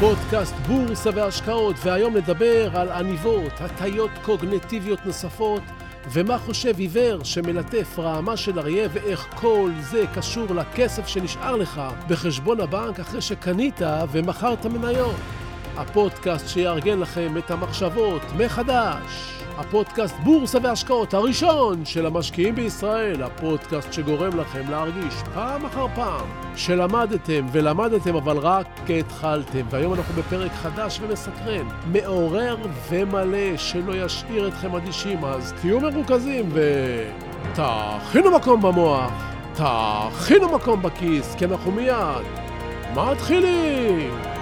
פודקאסט בורסה והשקעות, והיום נדבר על עניבות, הטיות קוגנטיביות נוספות, ומה חושב עיוור שמלטף רעמה של אריה, ואיך כל זה קשור לכסף שנשאר לך בחשבון הבנק אחרי שקנית ומכרת מניות. הפודקאסט שיארגן לכם את המחשבות מחדש. הפודקאסט בורסה והשקעות הראשון של המשקיעים בישראל, הפודקאסט שגורם לכם להרגיש פעם אחר פעם שלמדתם ולמדתם אבל רק התחלתם. והיום אנחנו בפרק חדש ומסקרן, מעורר ומלא, שלא ישאיר אתכם אדישים, אז תהיו מרוכזים ותכינו מקום במוח, תכינו מקום בכיס, כי אנחנו מיד מתחילים!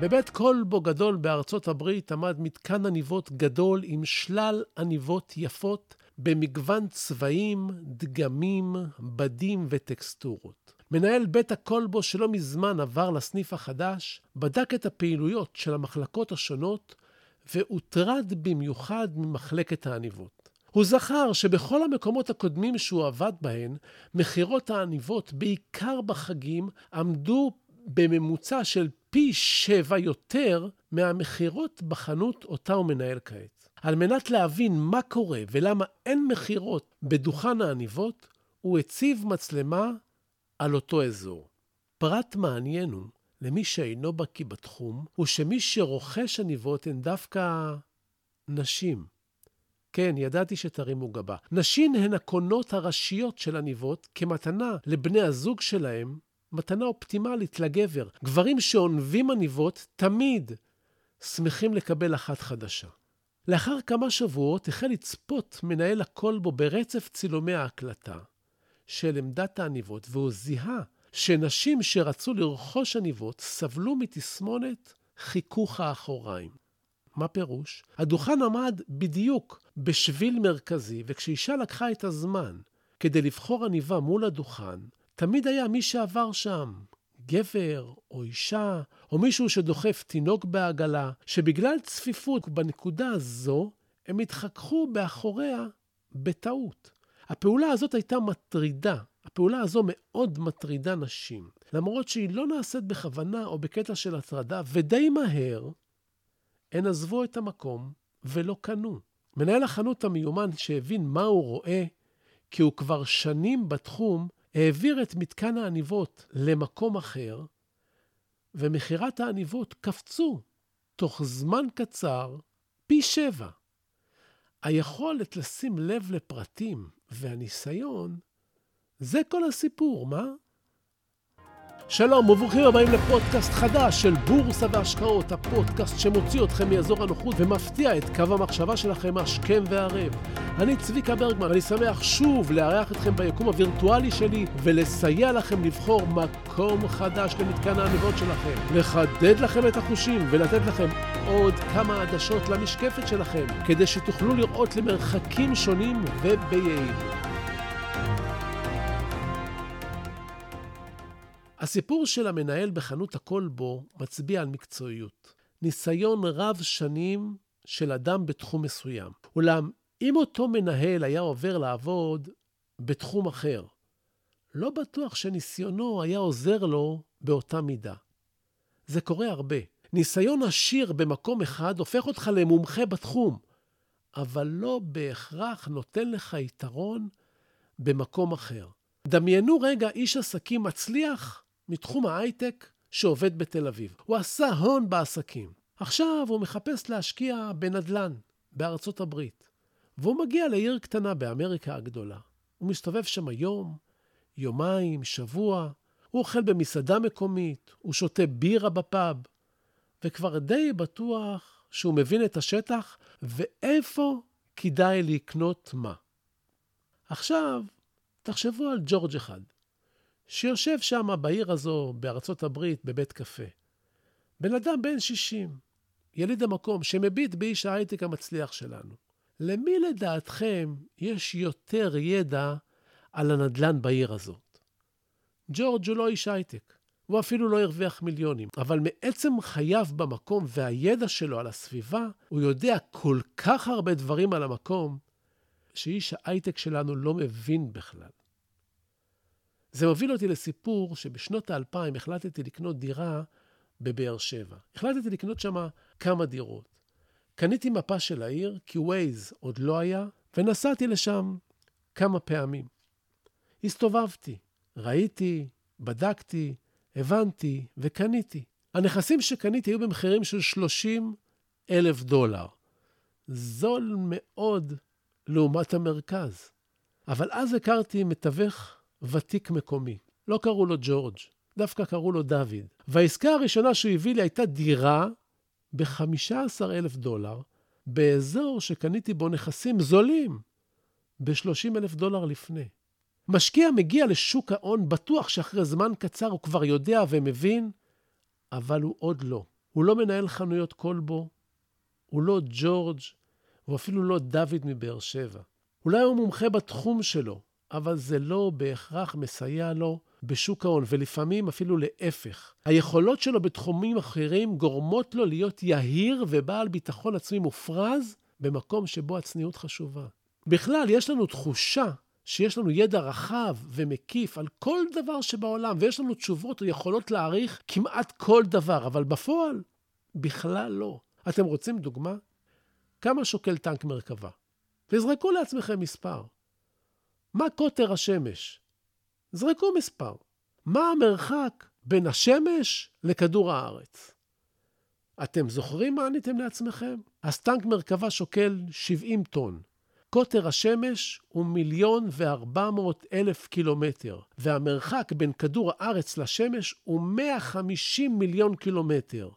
בבית קולבו גדול בארצות הברית עמד מתקן עניבות גדול עם שלל עניבות יפות במגוון צבעים, דגמים, בדים וטקסטורות. מנהל בית הקולבו שלא מזמן עבר לסניף החדש, בדק את הפעילויות של המחלקות השונות והוטרד במיוחד ממחלקת העניבות. הוא זכר שבכל המקומות הקודמים שהוא עבד בהן, מכירות העניבות, בעיקר בחגים, עמדו בממוצע של פי שבע יותר מהמכירות בחנות אותה הוא מנהל כעת. על מנת להבין מה קורה ולמה אין מכירות בדוכן העניבות, הוא הציב מצלמה על אותו אזור. פרט מעניין הוא, למי שאינו בקיא בתחום, הוא שמי שרוכש עניבות הן דווקא נשים. כן, ידעתי שתרימו גבה. נשים הן הקונות הראשיות של עניבות כמתנה לבני הזוג שלהם מתנה אופטימלית לגבר. גברים שעונבים עניבות תמיד שמחים לקבל אחת חדשה. לאחר כמה שבועות החל לצפות מנהל הקולבו ברצף צילומי ההקלטה של עמדת העניבות, והוא זיהה שנשים שרצו לרכוש עניבות סבלו מתסמונת חיכוך האחוריים. מה פירוש? הדוכן עמד בדיוק בשביל מרכזי, וכשאישה לקחה את הזמן כדי לבחור עניבה מול הדוכן, תמיד היה מי שעבר שם, גבר או אישה, או מישהו שדוחף תינוק בעגלה, שבגלל צפיפות בנקודה הזו, הם התחככו באחוריה בטעות. הפעולה הזאת הייתה מטרידה. הפעולה הזו מאוד מטרידה נשים. למרות שהיא לא נעשית בכוונה או בקטע של הטרדה, ודי מהר, הן עזבו את המקום ולא קנו. מנהל החנות המיומן שהבין מה הוא רואה, כי הוא כבר שנים בתחום, העביר את מתקן העניבות למקום אחר, ומכירת העניבות קפצו תוך זמן קצר פי שבע. היכולת לשים לב לפרטים והניסיון, זה כל הסיפור, מה? שלום וברוכים הבאים לפודקאסט חדש של בורסה והשקעות, הפודקאסט שמוציא אתכם מאזור הנוחות ומפתיע את קו המחשבה שלכם השכם והערב. אני צביקה ברגמן, אני שמח שוב לארח אתכם ביקום הווירטואלי שלי ולסייע לכם לבחור מקום חדש למתקן העניבות שלכם, לחדד לכם את החושים ולתת לכם עוד כמה עדשות למשקפת שלכם, כדי שתוכלו לראות למרחקים שונים וביעילות. הסיפור של המנהל בחנות הכלבו מצביע על מקצועיות. ניסיון רב שנים של אדם בתחום מסוים. אולם אם אותו מנהל היה עובר לעבוד בתחום אחר, לא בטוח שניסיונו היה עוזר לו באותה מידה. זה קורה הרבה. ניסיון עשיר במקום אחד הופך אותך למומחה בתחום, אבל לא בהכרח נותן לך יתרון במקום אחר. דמיינו רגע איש עסקים מצליח מתחום ההייטק שעובד בתל אביב. הוא עשה הון בעסקים. עכשיו הוא מחפש להשקיע בנדל"ן בארצות הברית. והוא מגיע לעיר קטנה באמריקה הגדולה. הוא מסתובב שם יום, יומיים, שבוע, הוא אוכל במסעדה מקומית, הוא שותה בירה בפאב, וכבר די בטוח שהוא מבין את השטח ואיפה כדאי לקנות מה. עכשיו, תחשבו על ג'ורג' אחד. שיושב שם בעיר הזו, בארצות הברית, בבית קפה. בן אדם בן 60, יליד המקום, שמביט באיש ההייטק המצליח שלנו. למי לדעתכם יש יותר ידע על הנדל"ן בעיר הזאת? ג'ורג' הוא לא איש הייטק, הוא אפילו לא הרוויח מיליונים, אבל מעצם חייו במקום והידע שלו על הסביבה, הוא יודע כל כך הרבה דברים על המקום, שאיש ההייטק שלנו לא מבין בכלל. זה מוביל אותי לסיפור שבשנות האלפיים החלטתי לקנות דירה בבאר שבע. החלטתי לקנות שם כמה דירות. קניתי מפה של העיר, כי ווייז עוד לא היה, ונסעתי לשם כמה פעמים. הסתובבתי, ראיתי, בדקתי, הבנתי וקניתי. הנכסים שקניתי היו במחירים של 30 אלף דולר. זול מאוד לעומת המרכז. אבל אז הכרתי מתווך ותיק מקומי. לא קראו לו ג'ורג', דווקא קראו לו דוד. והעסקה הראשונה שהוא הביא לי הייתה דירה ב-15 אלף דולר, באזור שקניתי בו נכסים זולים, ב-30 אלף דולר לפני. משקיע מגיע לשוק ההון בטוח שאחרי זמן קצר הוא כבר יודע ומבין, אבל הוא עוד לא. הוא לא מנהל חנויות כלבו, הוא לא ג'ורג', הוא אפילו לא דוד מבאר שבע. אולי הוא מומחה בתחום שלו, אבל זה לא בהכרח מסייע לו בשוק ההון, ולפעמים אפילו להפך. היכולות שלו בתחומים אחרים גורמות לו להיות יהיר ובעל ביטחון עצמי מופרז במקום שבו הצניעות חשובה. בכלל, יש לנו תחושה שיש לנו ידע רחב ומקיף על כל דבר שבעולם, ויש לנו תשובות או יכולות להעריך כמעט כל דבר, אבל בפועל, בכלל לא. אתם רוצים דוגמה? כמה שוקל טנק מרכבה? וזרקו לעצמכם מספר. מה קוטר השמש? זרקו מספר. מה המרחק בין השמש לכדור הארץ? אתם זוכרים מה עניתם לעצמכם? אז טנק מרכבה שוקל 70 טון. קוטר השמש הוא מיליון וארבע מאות אלף קילומטר, והמרחק בין כדור הארץ לשמש הוא 150 מיליון קילומטר.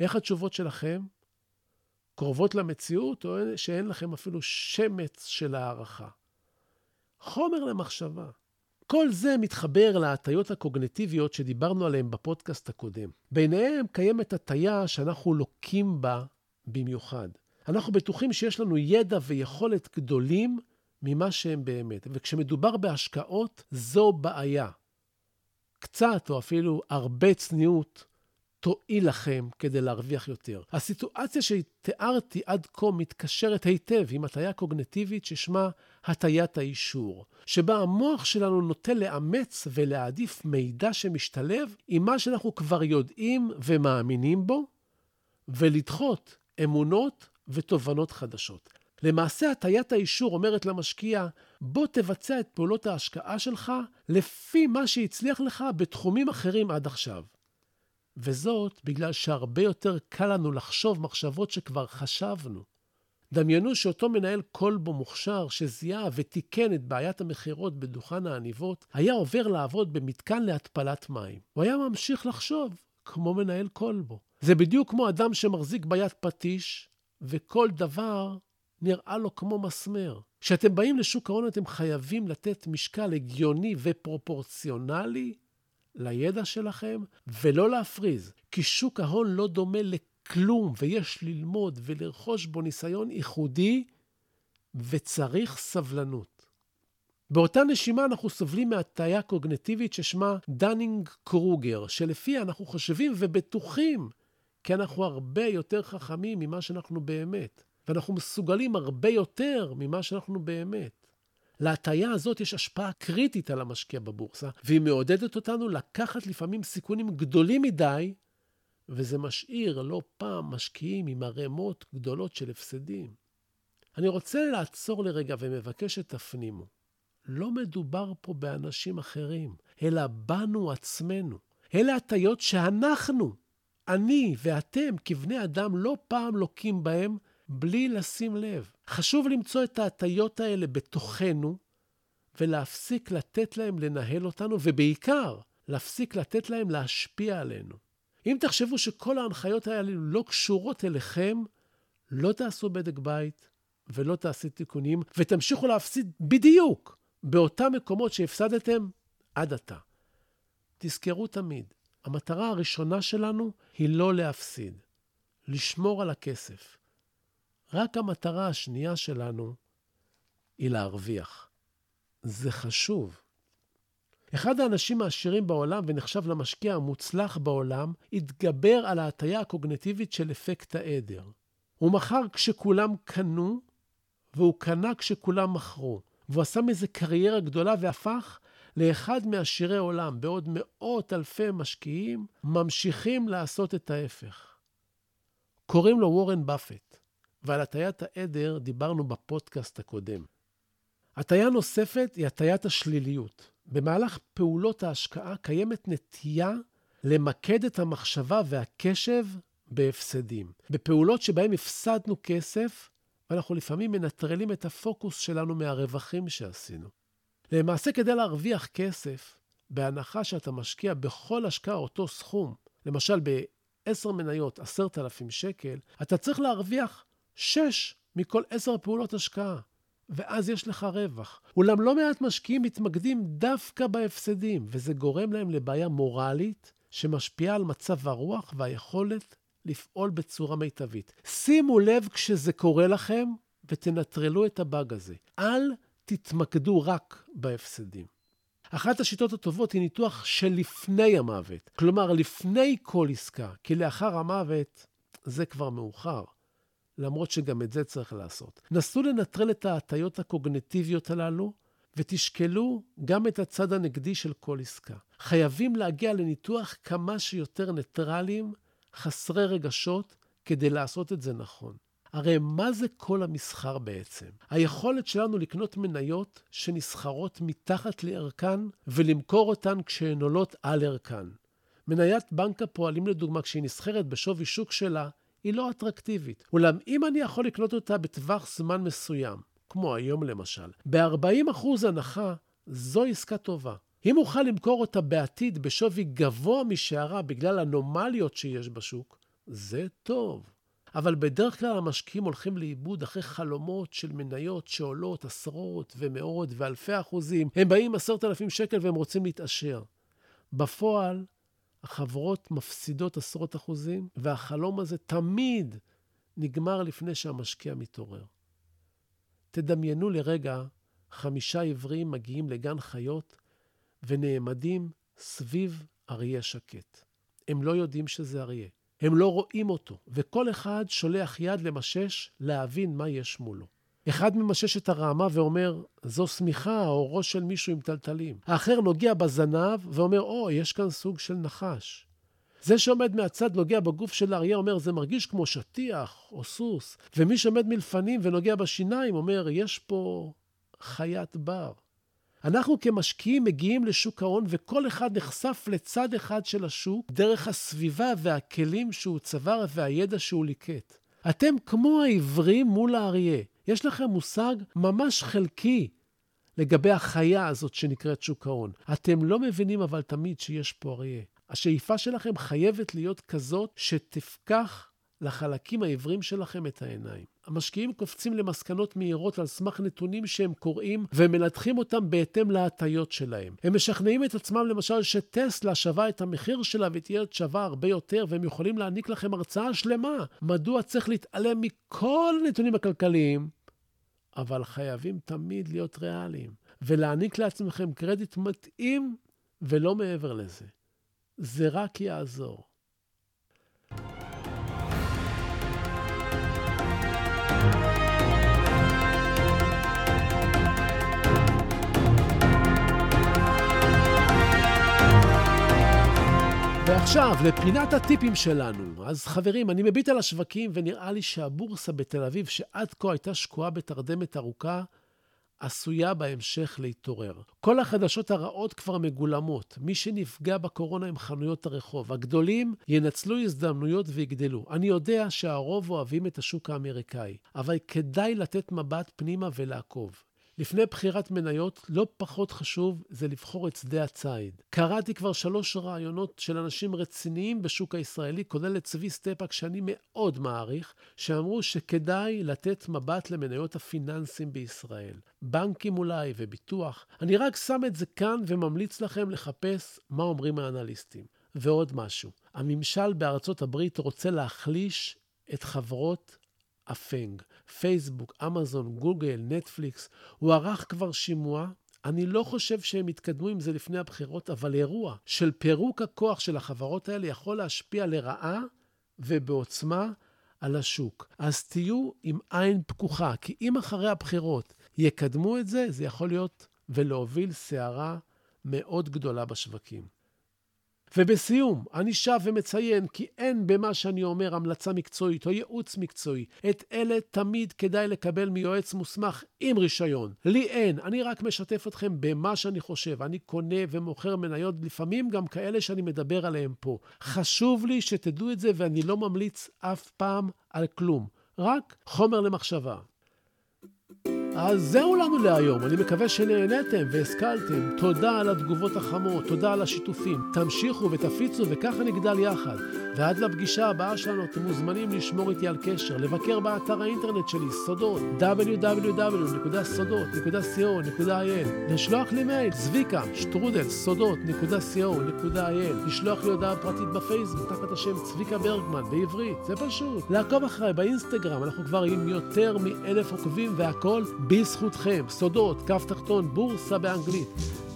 איך התשובות שלכם? קרובות למציאות, או שאין לכם אפילו שמץ של הערכה? חומר למחשבה. כל זה מתחבר להטיות הקוגנטיביות שדיברנו עליהן בפודקאסט הקודם. ביניהם קיימת הטיה שאנחנו לוקים בה במיוחד. אנחנו בטוחים שיש לנו ידע ויכולת גדולים ממה שהם באמת. וכשמדובר בהשקעות, זו בעיה. קצת או אפילו הרבה צניעות תועיל לכם כדי להרוויח יותר. הסיטואציה שתיארתי עד כה מתקשרת היטב עם הטיה קוגנטיבית ששמה הטיית האישור, שבה המוח שלנו נוטה לאמץ ולהעדיף מידע שמשתלב עם מה שאנחנו כבר יודעים ומאמינים בו, ולדחות אמונות ותובנות חדשות. למעשה, הטיית האישור אומרת למשקיע, בוא תבצע את פעולות ההשקעה שלך לפי מה שהצליח לך בתחומים אחרים עד עכשיו. וזאת בגלל שהרבה יותר קל לנו לחשוב מחשבות שכבר חשבנו. דמיינו שאותו מנהל כלבו מוכשר שזיהה ותיקן את בעיית המכירות בדוכן העניבות, היה עובר לעבוד במתקן להתפלת מים. הוא היה ממשיך לחשוב כמו מנהל כלבו. זה בדיוק כמו אדם שמחזיק ביד פטיש, וכל דבר נראה לו כמו מסמר. כשאתם באים לשוק ההון אתם חייבים לתת משקל הגיוני ופרופורציונלי לידע שלכם, ולא להפריז, כי שוק ההון לא דומה לכלום, ויש ללמוד ולרכוש בו ניסיון ייחודי, וצריך סבלנות. באותה נשימה אנחנו סובלים מהטיה קוגניטיבית ששמה דנינג קרוגר, שלפיה אנחנו חושבים ובטוחים כי אנחנו הרבה יותר חכמים ממה שאנחנו באמת, ואנחנו מסוגלים הרבה יותר ממה שאנחנו באמת. להטייה הזאת יש השפעה קריטית על המשקיע בבורסה, והיא מעודדת אותנו לקחת לפעמים סיכונים גדולים מדי, וזה משאיר לא פעם משקיעים עם ערימות גדולות של הפסדים. אני רוצה לעצור לרגע ומבקש שתפנימו. לא מדובר פה באנשים אחרים, אלא בנו עצמנו. אלה הטיות שאנחנו, אני ואתם כבני אדם, לא פעם לוקים בהם בלי לשים לב. חשוב למצוא את ההטיות האלה בתוכנו, ולהפסיק לתת להם לנהל אותנו, ובעיקר, להפסיק לתת להם להשפיע עלינו. אם תחשבו שכל ההנחיות האלה לא קשורות אליכם, לא תעשו בדק בית ולא תעשו תיקונים, ותמשיכו להפסיד בדיוק באותם מקומות שהפסדתם עד עתה. תזכרו תמיד, המטרה הראשונה שלנו היא לא להפסיד, לשמור על הכסף. רק המטרה השנייה שלנו היא להרוויח. זה חשוב. אחד האנשים העשירים בעולם ונחשב למשקיע המוצלח בעולם, התגבר על ההטייה הקוגנטיבית של אפקט העדר. הוא מכר כשכולם קנו, והוא קנה כשכולם מכרו. והוא עשה מזה קריירה גדולה והפך לאחד מעשירי עולם, בעוד מאות אלפי משקיעים ממשיכים לעשות את ההפך. קוראים לו וורן באפט, ועל הטיית העדר דיברנו בפודקאסט הקודם. הטיה נוספת היא הטיית השליליות. במהלך פעולות ההשקעה קיימת נטייה למקד את המחשבה והקשב בהפסדים. בפעולות שבהן הפסדנו כסף, ואנחנו לפעמים מנטרלים את הפוקוס שלנו מהרווחים שעשינו. למעשה, כדי להרוויח כסף, בהנחה שאתה משקיע בכל השקעה אותו סכום, למשל ב-10 מניות 10,000 שקל, אתה צריך להרוויח 6 מכל 10 פעולות השקעה. ואז יש לך רווח. אולם לא מעט משקיעים מתמקדים דווקא בהפסדים, וזה גורם להם לבעיה מורלית שמשפיעה על מצב הרוח והיכולת לפעול בצורה מיטבית. שימו לב כשזה קורה לכם ותנטרלו את הבאג הזה. אל תתמקדו רק בהפסדים. אחת השיטות הטובות היא ניתוח שלפני המוות. כלומר, לפני כל עסקה, כי לאחר המוות זה כבר מאוחר. למרות שגם את זה צריך לעשות. נסו לנטרל את ההטיות הקוגנטיביות הללו, ותשקלו גם את הצד הנגדי של כל עסקה. חייבים להגיע לניתוח כמה שיותר ניטרליים, חסרי רגשות, כדי לעשות את זה נכון. הרי מה זה כל המסחר בעצם? היכולת שלנו לקנות מניות שנסחרות מתחת לערכן ולמכור אותן כשהן עולות על ערכן. מניית בנק הפועלים לדוגמה, כשהיא נסחרת בשווי שוק שלה, היא לא אטרקטיבית. אולם אם אני יכול לקנות אותה בטווח זמן מסוים, כמו היום למשל, ב-40% הנחה, זו עסקה טובה. אם אוכל למכור אותה בעתיד בשווי גבוה משערה בגלל אנומליות שיש בשוק, זה טוב. אבל בדרך כלל המשקיעים הולכים לאיבוד אחרי חלומות של מניות שעולות עשרות ומאות ואלפי אחוזים. הם באים עשרת אלפים שקל והם רוצים להתעשר. בפועל, החברות מפסידות עשרות אחוזים, והחלום הזה תמיד נגמר לפני שהמשקיע מתעורר. תדמיינו לרגע חמישה עברים מגיעים לגן חיות ונעמדים סביב אריה שקט. הם לא יודעים שזה אריה, הם לא רואים אותו, וכל אחד שולח יד למשש להבין מה יש מולו. אחד ממשש את הרעמה ואומר, זו שמיכה או ראש של מישהו עם טלטלים. האחר נוגע בזנב ואומר, או, יש כאן סוג של נחש. זה שעומד מהצד נוגע בגוף של האריה אומר, זה מרגיש כמו שטיח או סוס. ומי שעומד מלפנים ונוגע בשיניים אומר, יש פה חיית בר. אנחנו כמשקיעים מגיעים לשוק ההון וכל אחד נחשף לצד אחד של השוק דרך הסביבה והכלים שהוא צבר והידע שהוא ליקט. אתם כמו העיוורים מול האריה. יש לכם מושג ממש חלקי לגבי החיה הזאת שנקראת שוק ההון. אתם לא מבינים אבל תמיד שיש פה אריה. השאיפה שלכם חייבת להיות כזאת שתפקח לחלקים העיוורים שלכם את העיניים. המשקיעים קופצים למסקנות מהירות על סמך נתונים שהם קוראים ומנתחים אותם בהתאם להטיות שלהם. הם משכנעים את עצמם למשל שטסלה שווה את המחיר שלה ותהיה שווה הרבה יותר והם יכולים להעניק לכם הרצאה שלמה מדוע צריך להתעלם מכל הנתונים הכלכליים אבל חייבים תמיד להיות ריאליים, ולהעניק לעצמכם קרדיט מתאים ולא מעבר לזה. זה רק יעזור. ועכשיו, לפינת הטיפים שלנו. אז חברים, אני מביט על השווקים ונראה לי שהבורסה בתל אביב, שעד כה הייתה שקועה בתרדמת ארוכה, עשויה בהמשך להתעורר. כל החדשות הרעות כבר מגולמות. מי שנפגע בקורונה הם חנויות הרחוב. הגדולים ינצלו הזדמנויות ויגדלו. אני יודע שהרוב אוהבים את השוק האמריקאי, אבל כדאי לתת מבט פנימה ולעקוב. לפני בחירת מניות, לא פחות חשוב זה לבחור את שדה הציד. קראתי כבר שלוש ראיונות של אנשים רציניים בשוק הישראלי, כולל את צבי סטפק, שאני מאוד מעריך, שאמרו שכדאי לתת מבט למניות הפיננסים בישראל. בנקים אולי וביטוח. אני רק שם את זה כאן וממליץ לכם לחפש מה אומרים האנליסטים. ועוד משהו, הממשל בארצות הברית רוצה להחליש את חברות הפנג. פייסבוק, אמזון, גוגל, נטפליקס, הוא ערך כבר שימוע. אני לא חושב שהם יתקדמו עם זה לפני הבחירות, אבל אירוע של פירוק הכוח של החברות האלה יכול להשפיע לרעה ובעוצמה על השוק. אז תהיו עם עין פקוחה, כי אם אחרי הבחירות יקדמו את זה, זה יכול להיות ולהוביל סערה מאוד גדולה בשווקים. ובסיום, אני שב ומציין כי אין במה שאני אומר המלצה מקצועית או ייעוץ מקצועי. את אלה תמיד כדאי לקבל מיועץ מוסמך עם רישיון. לי אין, אני רק משתף אתכם במה שאני חושב. אני קונה ומוכר מניות, לפעמים גם כאלה שאני מדבר עליהם פה. חשוב לי שתדעו את זה ואני לא ממליץ אף פעם על כלום. רק חומר למחשבה. אז זהו לנו להיום, אני מקווה שנהניתם והשכלתם. תודה על התגובות החמות, תודה על השיתופים. תמשיכו ותפיצו וככה נגדל יחד. ועד לפגישה הבאה שלנו אתם מוזמנים לשמור איתי על קשר, לבקר באתר האינטרנט שלי, סודות, www.sodot.co.il, לשלוח לי מייל, צביקה, שטרודל, סודות.co.il, לשלוח לי הודעה פרטית בפייסבוק תחת השם צביקה ברגמן, בעברית, זה פשוט. לעקוב אחריי באינסטגרם, אנחנו כבר עם יותר מאלף עוקבים והכל בזכותכם. סודות, כף תחתון, בורסה באנגלית.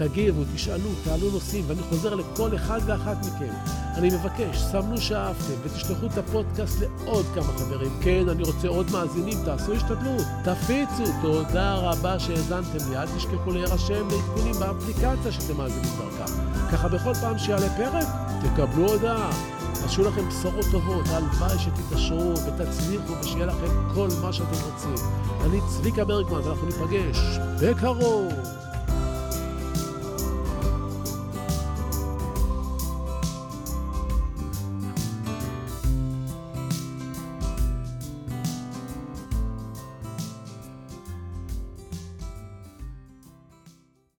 תגיבו, תשאלו, תעלו נושאים, ואני חוזר לכל אחד ואחת מכם. אני מבקש, סמנו שאהבתם, ותשלחו את הפודקאסט לעוד כמה חברים. כן, אני רוצה עוד מאזינים, תעשו השתדלות, תפיצו. תודה רבה שהאזנתם לי. אל תשכחו להירשם לעדכונים באפליקציה שאתם מאזינים דרכה. ככה בכל פעם שיעלה פרק, תקבלו הודעה. אז לכם בשורות טובות, הלוואי שתתעשרו ותצליחו ושיהיה לכם כל מה שאתם רוצים. אני צביקה ברגמן, ואנחנו ניפגש בקרוב.